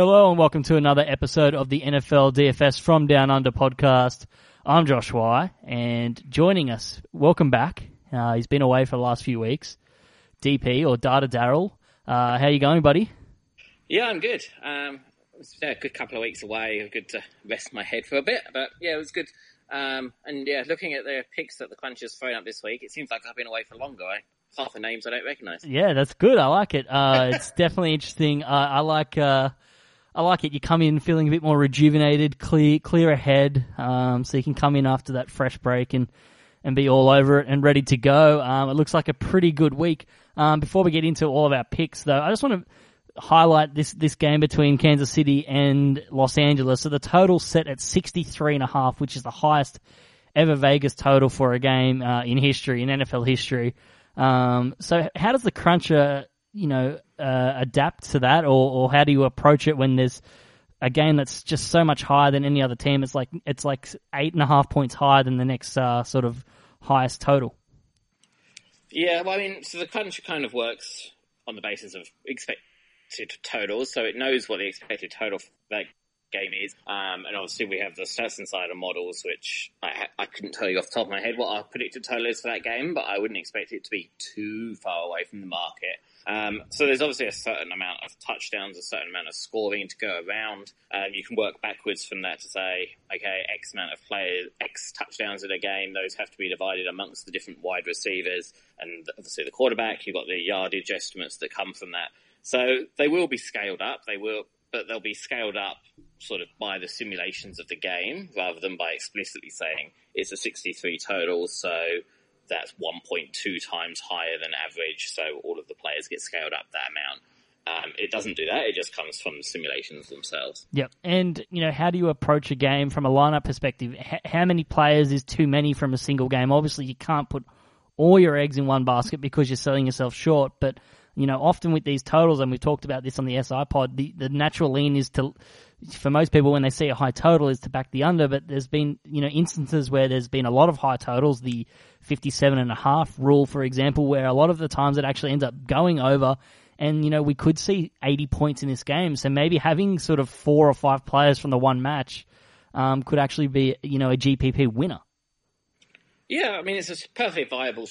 Hello and welcome to another episode of the NFL DFS from Down Under podcast. I'm Josh Wye, and joining us, welcome back. Uh, he's been away for the last few weeks. DP or Data Darryl, uh, how you going, buddy? Yeah, I'm good. Um, it was yeah, a good couple of weeks away. Good to rest my head for a bit, but yeah, it was good. Um, and yeah, looking at the picks that the Crunch has thrown up this week, it seems like I've been away for longer. I, half the names I don't recognise. Yeah, that's good. I like it. Uh, it's definitely interesting. Uh, I like. I like it. You come in feeling a bit more rejuvenated, clear, clear ahead, um, so you can come in after that fresh break and and be all over it and ready to go. Um, it looks like a pretty good week. Um, before we get into all of our picks, though, I just want to highlight this this game between Kansas City and Los Angeles. So the total set at sixty three and a half, which is the highest ever Vegas total for a game uh, in history, in NFL history. Um, so how does the cruncher, you know, uh, adapt to that, or, or how do you approach it when there's a game that's just so much higher than any other team? It's like it's like eight and a half points higher than the next uh, sort of highest total. Yeah, well, I mean, so the crunch kind of works on the basis of expected totals, so it knows what the expected total for that game is. Um, and obviously, we have the Stats Insider models, which I, I couldn't tell you off the top of my head what our predicted total is for that game, but I wouldn't expect it to be too far away from the market. Um, so there's obviously a certain amount of touchdowns, a certain amount of scoring to go around. Um, you can work backwards from that to say, okay, X amount of players, X touchdowns in a game, those have to be divided amongst the different wide receivers and obviously the quarterback. You've got the yardage estimates that come from that. So they will be scaled up. They will, but they'll be scaled up sort of by the simulations of the game rather than by explicitly saying it's a 63 total. So that's 1.2 times higher than average, so all of the players get scaled up that amount. Um, it doesn't do that. It just comes from the simulations themselves. Yep. And, you know, how do you approach a game from a lineup perspective? H- how many players is too many from a single game? Obviously, you can't put all your eggs in one basket because you're selling yourself short. But, you know, often with these totals, and we've talked about this on the SI pod, the, the natural lean is to for most people when they see a high total is to back the under, but there's been, you know, instances where there's been a lot of high totals, the 57 and a half rule, for example, where a lot of the times it actually ends up going over and, you know, we could see 80 points in this game. So maybe having sort of four or five players from the one match, um, could actually be, you know, a GPP winner. Yeah, I mean, it's a perfectly viable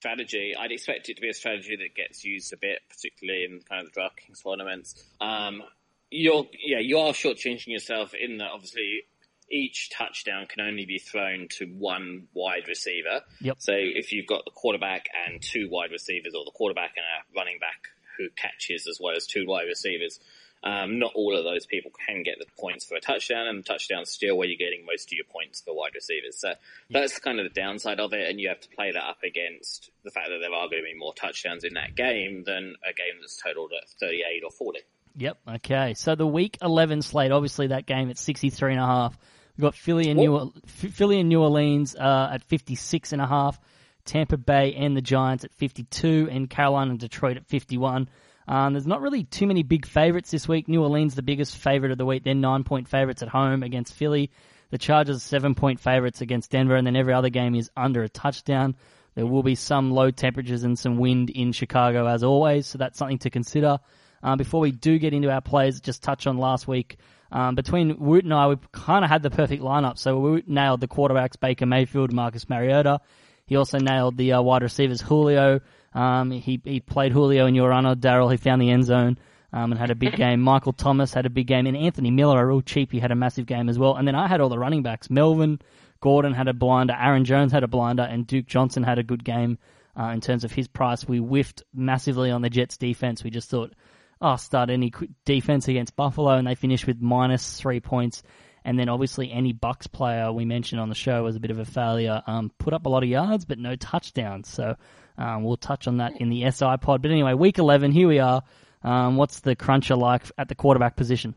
strategy. I'd expect it to be a strategy that gets used a bit, particularly in kind of the DraftKings tournaments. Um, you're yeah you are shortchanging yourself in that obviously each touchdown can only be thrown to one wide receiver. Yep. So if you've got the quarterback and two wide receivers, or the quarterback and a running back who catches as well as two wide receivers, um, not all of those people can get the points for a touchdown, and the touchdown's still where you're getting most of your points for wide receivers. So that's kind of the downside of it, and you have to play that up against the fact that there are going to be more touchdowns in that game than a game that's totaled at 38 or 40. Yep. Okay. So the week 11 slate, obviously that game at 63 and a half. We've got Philly and New, Philly and New Orleans uh, at 56 and a half. Tampa Bay and the Giants at 52 and Carolina and Detroit at 51. Um, there's not really too many big favorites this week. New Orleans, the biggest favorite of the week. They're nine point favorites at home against Philly. The Chargers, seven point favorites against Denver. And then every other game is under a touchdown. There will be some low temperatures and some wind in Chicago as always. So that's something to consider. Um, before we do get into our plays, just touch on last week. Um, between Woot and I, we kind of had the perfect lineup. So Woot nailed the quarterbacks Baker Mayfield, Marcus Mariota. He also nailed the uh, wide receivers Julio. Um, he he played Julio in your honor, Darryl. He found the end zone um, and had a big game. Michael Thomas had a big game, and Anthony Miller, a real cheap, he had a massive game as well. And then I had all the running backs. Melvin Gordon had a blinder, Aaron Jones had a blinder, and Duke Johnson had a good game uh, in terms of his price. We whiffed massively on the Jets defense. We just thought oh, start any defense against Buffalo, and they finished with minus three points. And then obviously any Bucks player we mentioned on the show was a bit of a failure. Um, put up a lot of yards, but no touchdowns. So um, we'll touch on that in the SI pod. But anyway, week 11, here we are. Um, what's the cruncher like at the quarterback position?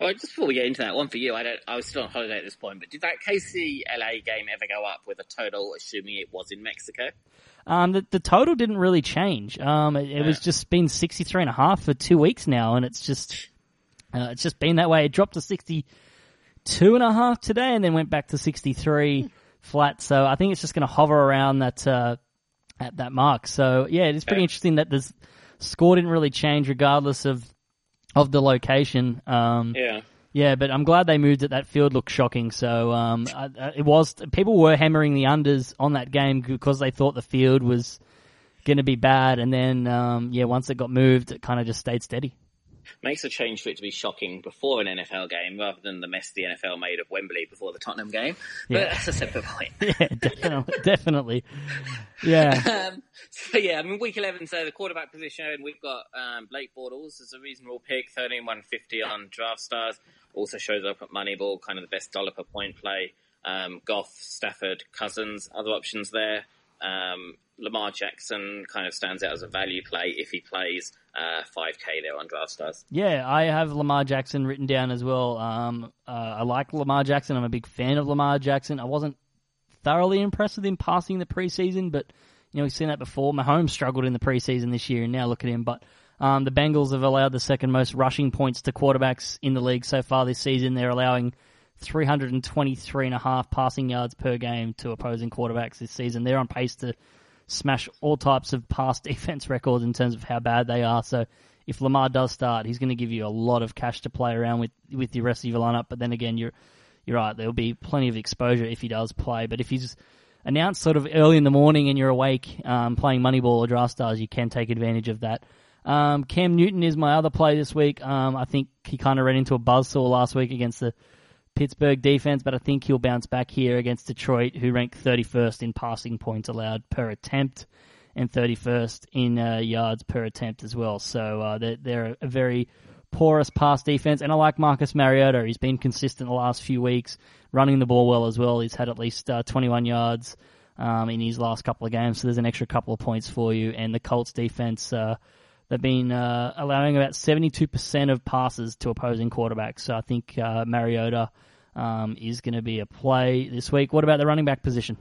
Oh, just before we get into that, one for you. I don't. I was still on holiday at this point, but did that KC LA game ever go up with a total, assuming it was in Mexico? Um, the, the total didn't really change. Um, it, it yeah. was just been 63 and a half for two weeks now, and it's just, uh, it's just been that way. It dropped to 62 and a half today and then went back to 63 flat. So I think it's just going to hover around that, uh, at that mark. So yeah, it is pretty interesting that the score didn't really change regardless of, of the location. Um, Yeah. yeah, but I'm glad they moved it. That field looked shocking. So um, I, I, it was people were hammering the unders on that game because they thought the field was going to be bad, and then um, yeah, once it got moved, it kind of just stayed steady. Makes a change for it to be shocking before an NFL game rather than the mess the NFL made of Wembley before the Tottenham game. But Yeah. that's a separate point. Yeah, definitely, definitely. Yeah, um, so yeah, I mean, week eleven. So the quarterback position, we've got um, Blake Bortles as a reasonable pick, thirteen one fifty on Draft Stars. Also shows up at Moneyball, kind of the best dollar per point play. Um, Goff, Stafford, Cousins, other options there. Um, Lamar Jackson kind of stands out as a value play if he plays uh, 5k there on Draft Stars. yeah. I have Lamar Jackson written down as well. Um, uh, I like Lamar Jackson. I'm a big fan of Lamar Jackson. I wasn't thoroughly impressed with him passing the preseason, but you know we've seen that before. Mahomes struggled in the preseason this year, and now look at him. But um, the Bengals have allowed the second most rushing points to quarterbacks in the league so far this season. They're allowing 323 and a half passing yards per game to opposing quarterbacks this season. They're on pace to smash all types of past defense records in terms of how bad they are. So if Lamar does start, he's going to give you a lot of cash to play around with with the rest of your lineup. But then again, you're you're right. There'll be plenty of exposure if he does play. But if he's announced sort of early in the morning and you're awake um, playing Moneyball or Draft Stars, you can take advantage of that. Um, Cam Newton is my other play this week. Um, I think he kind of ran into a buzzsaw last week against the Pittsburgh defense, but I think he'll bounce back here against Detroit, who rank 31st in passing points allowed per attempt and 31st in uh, yards per attempt as well. So uh, they're, they're a very porous pass defense, and I like Marcus Mariota. He's been consistent the last few weeks, running the ball well as well. He's had at least uh, 21 yards um, in his last couple of games, so there's an extra couple of points for you. And the Colts defense, uh, they've been uh, allowing about 72% of passes to opposing quarterbacks. So I think uh, Mariota um, is going to be a play this week. What about the running back position?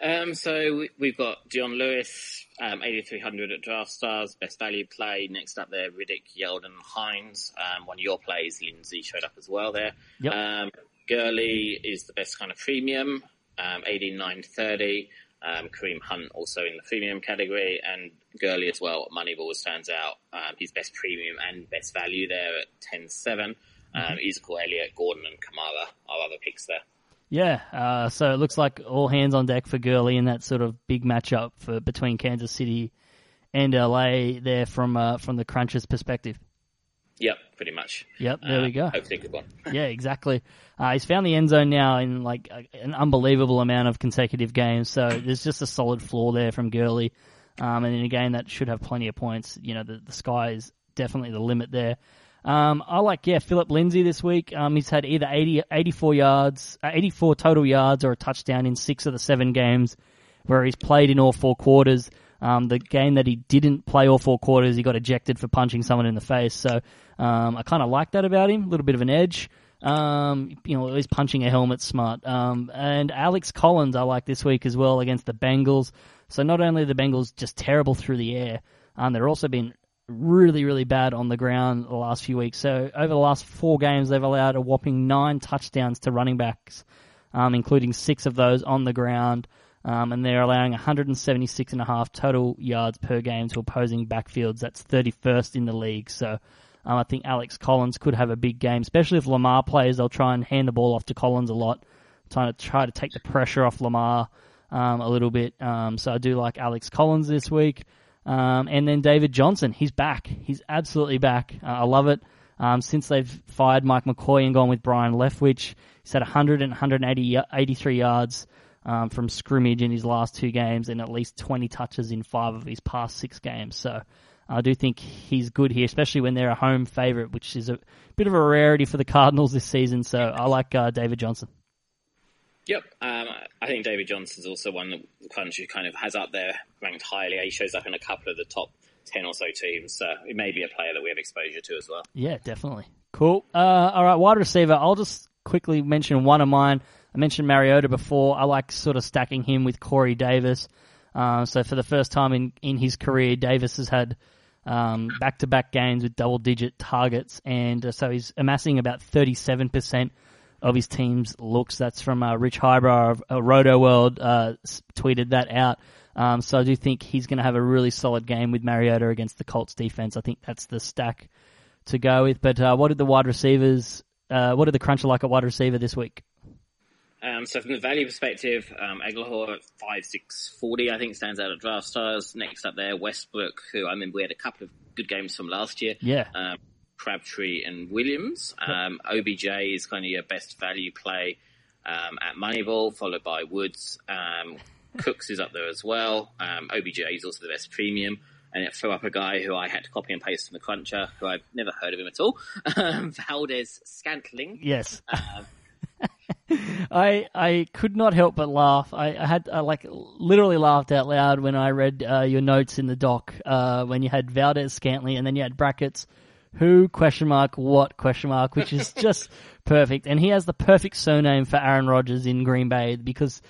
Um, so we- we've got Dion Lewis, um, 8,300 at Draft Stars, best value play. Next up there, Riddick, Yeldon, Hines. Um, one of your plays, Lindsay, showed up as well there. Yep. Um, Gurley is the best kind of premium, um, 89.30. Um, Kareem Hunt also in the premium category, and Gurley as well. Moneyball stands out. Um, his best premium and best value there at 10.7. Um, Ezekiel Elliott, Gordon, and Kamara are other picks there. Yeah, uh, so it looks like all hands on deck for Gurley in that sort of big matchup for between Kansas City and LA there from uh, from the Crunchers' perspective. Yep, pretty much. Yep, there we Uh, go. Hopefully good one. Yeah, exactly. Uh, he's found the end zone now in like a, an unbelievable amount of consecutive games. So there's just a solid floor there from Gurley. Um, and in a game that should have plenty of points, you know, the, the sky is definitely the limit there. Um, I like, yeah, Philip Lindsay this week. Um, he's had either 80, 84 yards, uh, 84 total yards or a touchdown in six of the seven games where he's played in all four quarters. Um, the game that he didn't play all four quarters, he got ejected for punching someone in the face. So um, I kind of like that about him, a little bit of an edge. Um, you know, he's punching a helmet smart. Um, and Alex Collins, I like this week as well against the Bengals. So not only the Bengals just terrible through the air, um, they're also been really, really bad on the ground the last few weeks. So over the last four games, they've allowed a whopping nine touchdowns to running backs, um, including six of those on the ground. Um, and they're allowing 176 and a half total yards per game to opposing backfields. That's 31st in the league. So um, I think Alex Collins could have a big game, especially if Lamar plays. They'll try and hand the ball off to Collins a lot, trying to try to take the pressure off Lamar um, a little bit. Um, so I do like Alex Collins this week. Um, and then David Johnson, he's back. He's absolutely back. Uh, I love it. Um, since they've fired Mike McCoy and gone with Byron Leftwich, he's had 100 and 180, 83 yards um, from scrimmage in his last two games and at least 20 touches in five of his past six games. So I do think he's good here, especially when they're a home favourite, which is a bit of a rarity for the Cardinals this season. So I like uh, David Johnson. Yep, um, I think David Johnson's also one that the kind of has up there ranked highly. He shows up in a couple of the top ten or so teams, so it may be a player that we have exposure to as well. Yeah, definitely. Cool. Uh, all right, wide receiver. I'll just quickly mention one of mine. I mentioned Mariota before. I like sort of stacking him with Corey Davis. Uh, so for the first time in, in his career, Davis has had um, back-to-back games with double-digit targets, and uh, so he's amassing about 37% of his team's looks. That's from uh, Rich Hribar of uh, Roto World uh, tweeted that out. Um, so I do think he's going to have a really solid game with Mariota against the Colts defense. I think that's the stack to go with. But uh, what did the wide receivers? Uh, what did the cruncher like at wide receiver this week? Um, so from the value perspective, um, Agholor at five six forty, I think stands out at draft stars. Next up there, Westbrook, who I remember we had a couple of good games from last year. Yeah. Um, Crabtree and Williams. Um, OBJ is kind of your best value play um, at Moneyball, followed by Woods. Um, Cooks is up there as well. Um, OBJ is also the best premium. And it threw up a guy who I had to copy and paste from the Cruncher, who I've never heard of him at all. Um, Valdes-Scantling. Yes. Um, I I could not help but laugh. I, I had I like literally laughed out loud when I read uh, your notes in the doc uh, when you had Valdes-Scantling and then you had brackets who question mark what question mark, which is just perfect. And he has the perfect surname for Aaron Rodgers in Green Bay because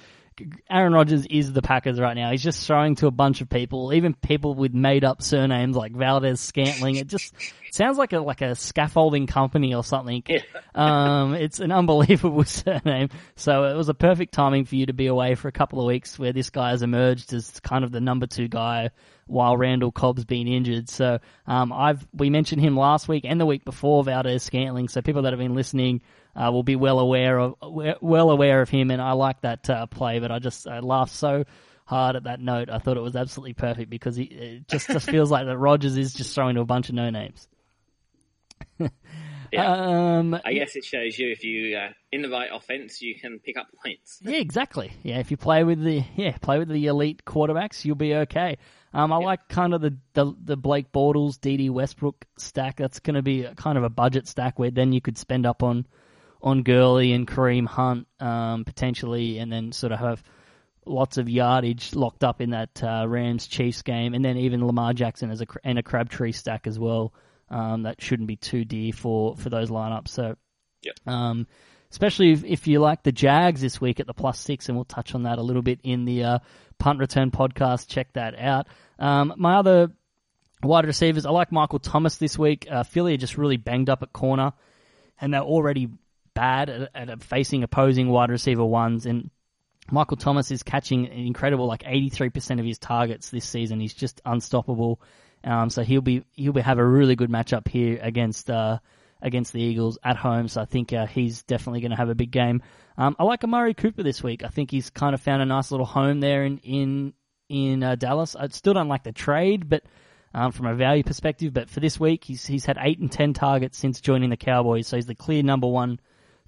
Aaron Rodgers is the Packers right now. He's just throwing to a bunch of people, even people with made up surnames like Valdes-Scantling. It just sounds like a like a scaffolding company or something. Yeah. um, it's an unbelievable surname. So it was a perfect timing for you to be away for a couple of weeks where this guy has emerged as kind of the number two guy while Randall Cobb's been injured. So um, I've we mentioned him last week and the week before Valdes-Scantling. So people that have been listening uh, will be well aware of well aware of him, and I like that uh, play. But I just I laughed so hard at that note. I thought it was absolutely perfect because he, it just just feels like that Rodgers is just throwing to a bunch of no names. Yeah. Um, I guess it shows you if you uh, in the right offense, you can pick up points. yeah, exactly. Yeah, if you play with the yeah play with the elite quarterbacks, you'll be okay. Um, I like kind of the, the the Blake Bortles, D.D. Westbrook stack. That's going to be a, kind of a budget stack where then you could spend up on on Gurley and Kareem Hunt um, potentially, and then sort of have lots of yardage locked up in that uh, Rams Chiefs game, and then even Lamar Jackson as a and a Crabtree stack as well. Um, that shouldn't be too dear for for those lineups. So, Yep. um, especially if, if you like the Jags this week at the plus six, and we'll touch on that a little bit in the uh, punt return podcast. Check that out. Um, my other wide receivers, I like Michael Thomas this week. Uh, Philly are just really banged up at corner, and they're already bad at, at facing opposing wide receiver ones. And Michael Thomas is catching an incredible like 83% of his targets this season. He's just unstoppable. Um, so he'll be he'll be have a really good matchup here against uh, against the Eagles at home. So I think uh, he's definitely going to have a big game. Um, I like Amari Cooper this week. I think he's kind of found a nice little home there in in in uh, Dallas. I still don't like the trade, but um, from a value perspective, but for this week, he's he's had eight and ten targets since joining the Cowboys. So he's the clear number one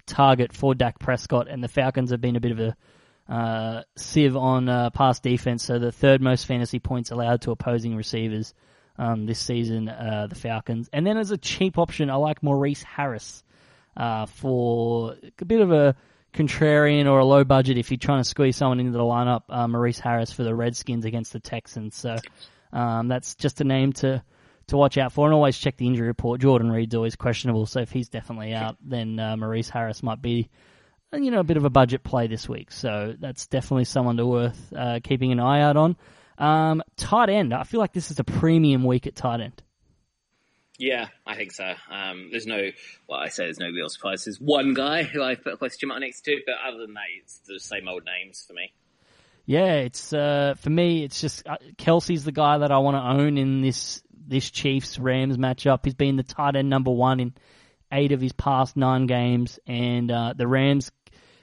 target for Dak Prescott, and the Falcons have been a bit of a uh, sieve on uh, pass defense. So the third most fantasy points allowed to opposing receivers um, this season, uh, the Falcons. And then as a cheap option, I like Maurice Harris uh, for a bit of a contrarian or a low budget if you're trying to squeeze someone into the lineup. Uh, Maurice Harris for the Redskins against the Texans. So um, that's just a name to to watch out for, and always check the injury report. Jordan Reed's always questionable, so if he's definitely out, then uh, Maurice Harris might be, uh, you know, a bit of a budget play this week. So that's definitely someone to worth uh, keeping an eye out on. Um, tight end, I feel like this is a premium week at tight end. Yeah, I think so. Um, there's no, well, I say there's no real surprise. There's one guy who I put a question mark next to, but other than that, it's the same old names for me. Yeah, it's uh, for me. It's just uh, Kelce's the guy that I want to own in this this Chiefs Rams matchup. He's been the tight end number one in eight of his past nine games, and uh, the Rams.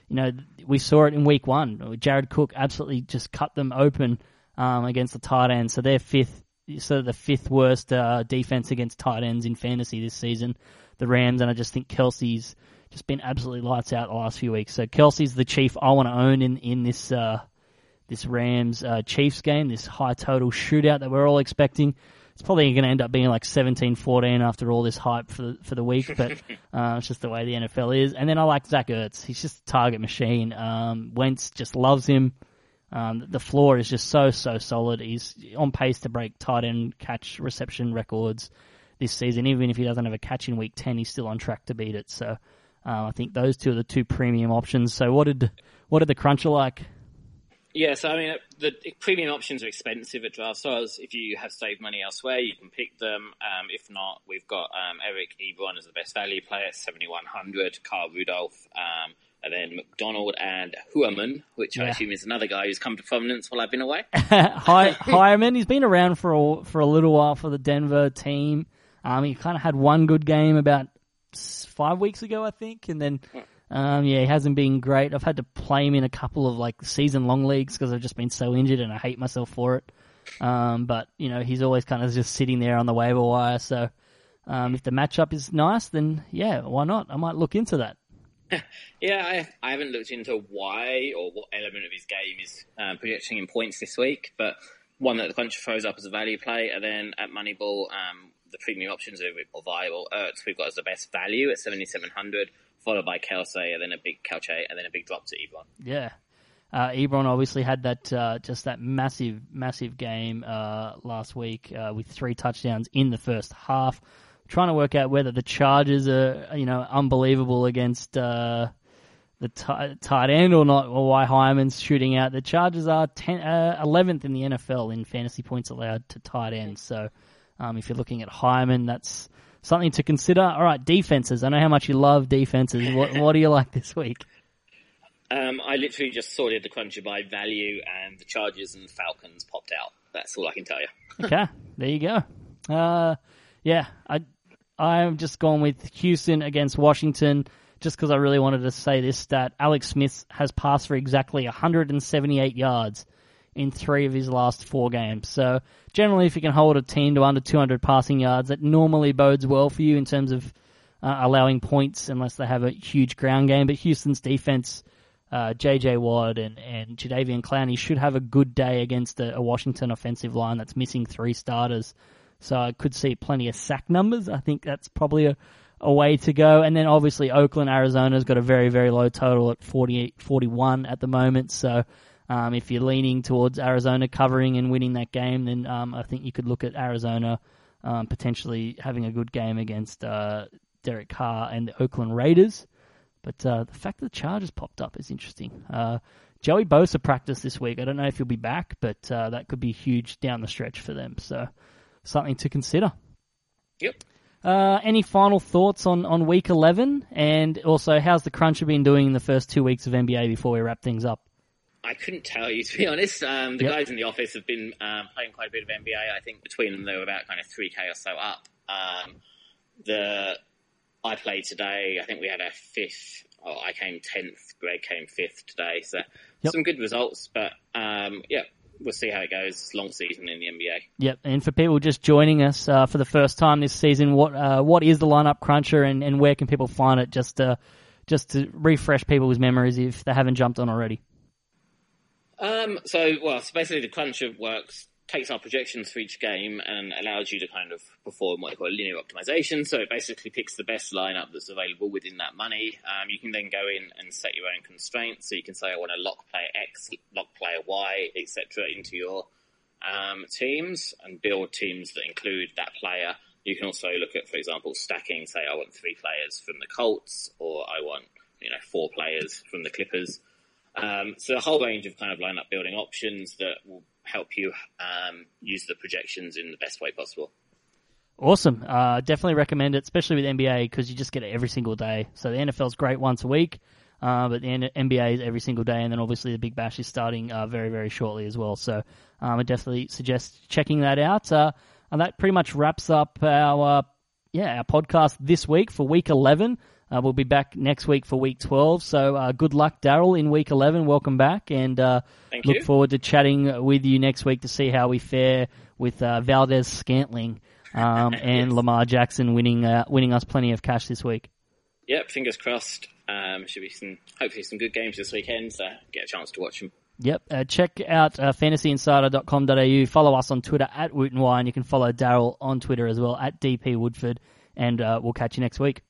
You know, we saw it in week one. Jared Cook absolutely just cut them open um, against the tight end. So they're fifth, so the fifth worst uh, defense against tight ends in fantasy this season. The Rams, and I just think Kelce's just been absolutely lights out the last few weeks. So Kelce's the chief I want to own in in this uh, this Rams uh, Chiefs game, this high total shootout that we're all expecting. It's probably going to end up being like 17-14 after all this hype for the, for the week, but uh, it's just the way the NFL is. And then I like Zach Ertz. He's just a target machine. Um, Wentz just loves him. Um, the floor is just so so solid. He's on pace to break tight end catch reception records this season. Even if he doesn't have a catch in week ten, he's still on track to beat it. So uh, I think those two are the two premium options. So what did what did the cruncher like? Yeah, so I mean, the premium options are expensive at Draft Stars. If you have saved money elsewhere, you can pick them. Um, if not, we've got um, Eric Ebron as the best value player at 7,100, Carl Rudolph, um, and then McDonald and Heuerman, which I assume is another guy who's come to prominence while I've been away. Hi, Heuerman, he's been around for a, for a little while for the Denver team. Um, he kind of had one good game about five weeks ago, I think, and then um, yeah, he hasn't been great. I've had to play him in a couple of like season long leagues because I've just been so injured and I hate myself for it. Um, but you know, he's always kind of just sitting there on the waiver wire. So um, if the matchup is nice, then yeah, why not? I might look into that. yeah, I, I haven't looked into why or what element of his game is um, projecting in points this week, but one that the cruncher throws up as a value play, and then at Moneyball, um, the premium options are a bit more viable. Ertz we've got as the best value at 7,700, followed by Kelce, and then a big Kelce, and then a big drop to Ebron. Yeah. Uh, Ebron obviously had that uh, just that massive, massive game uh, last week uh, with three touchdowns in the first half. Trying to work out whether the Chargers are, you know, unbelievable against uh, the t- tight end or not, or why Heuerman's shooting out. The Chargers are 10, 11th uh, in the NFL in fantasy points allowed to tight ends. So um, if you're looking at Hyman, that's something to consider. All right, defenses. I know how much you love defenses. What, what do you like this week? Um, I literally just sorted the cruncher by value, and the Chargers and Falcons popped out. That's all I can tell you. okay, there you go. Uh, yeah, I I've just going with Houston against Washington just because I really wanted to say this stat. Alex Smith has passed for exactly 178 yards in three of his last four games. So generally, if you can hold a team to under 200 passing yards, that normally bodes well for you in terms of uh, allowing points, unless they have a huge ground game. But Houston's defense, uh, J.J. Watt and and Jadeveon Clowney should have a good day against a, a, Washington offensive line that's missing three starters. So I could see plenty of sack numbers. I think that's probably a, a way to go. And then obviously Oakland, Arizona's got a very, very low total at 48, 41 at the moment. So um, if you're leaning towards Arizona covering and winning that game, then um, I think you could look at Arizona um, potentially having a good game against uh, Derek Carr and the Oakland Raiders. But uh, the fact that the Chargers popped up is interesting. Uh, Joey Bosa practiced this week. I don't know if he'll be back, but uh, that could be huge down the stretch for them. So something to consider. Yep. Uh, any final thoughts on, on week 11? And also, how's the Cruncher been doing in the first two weeks of NBA before we wrap things up? I couldn't tell you to be honest. Um, the yep. guys in the office have been um, playing quite a bit of NBA. I think between them they were about kind of three k or so up. Um, the I played today. I think we had a fifth. Oh, I came tenth. Greg came fifth today. So yep. some good results. But um, yeah, we'll see how it goes. long season in the NBA. Yep. And for people just joining us uh, for the first time this season, what uh, what is the lineup cruncher and, and where can people find it? Just to just to refresh people's memories if they haven't jumped on already. Um, so, well, so basically the cruncher works, takes our projections for each game and allows you to kind of perform what they call linear optimization. So it basically picks the best lineup that's available within that money. Um, you can then go in and set your own constraints. So you can say, I want to lock player X, lock player Y, etc. into your um, teams and build teams that include that player. You can also look at, for example, stacking. Say, I want three players from the Colts, or I want you know four players from the Clippers. Um, so a whole range of kind of lineup building options that will help you um, use the projections in the best way possible. Awesome. Uh, definitely recommend it, especially with NBA because you just get it every single day. So the NFL's great once a week, uh, but the NBA is every single day, and then obviously the Big Bash is starting uh, very, very shortly as well. So um, I definitely suggest checking that out. Uh, and that pretty much wraps up our yeah our podcast this week for week eleven. Uh, we'll be back next week for week 12. So uh, good luck, Darryl, in week 11. Welcome back. And uh, look you. forward to chatting with you next week to see how we fare with uh, Valdes-Scantling um, and yes. Lamar Jackson winning uh, winning us plenty of cash this week. Yep, fingers crossed. Um, should be some hopefully some good games this weekend, so get a chance to watch them. Yep. Uh, check out uh, fantasyinsider.com.au. Follow us on Twitter at Woot and You can follow Darryl on Twitter as well at DP Woodford. And uh, we'll catch you next week.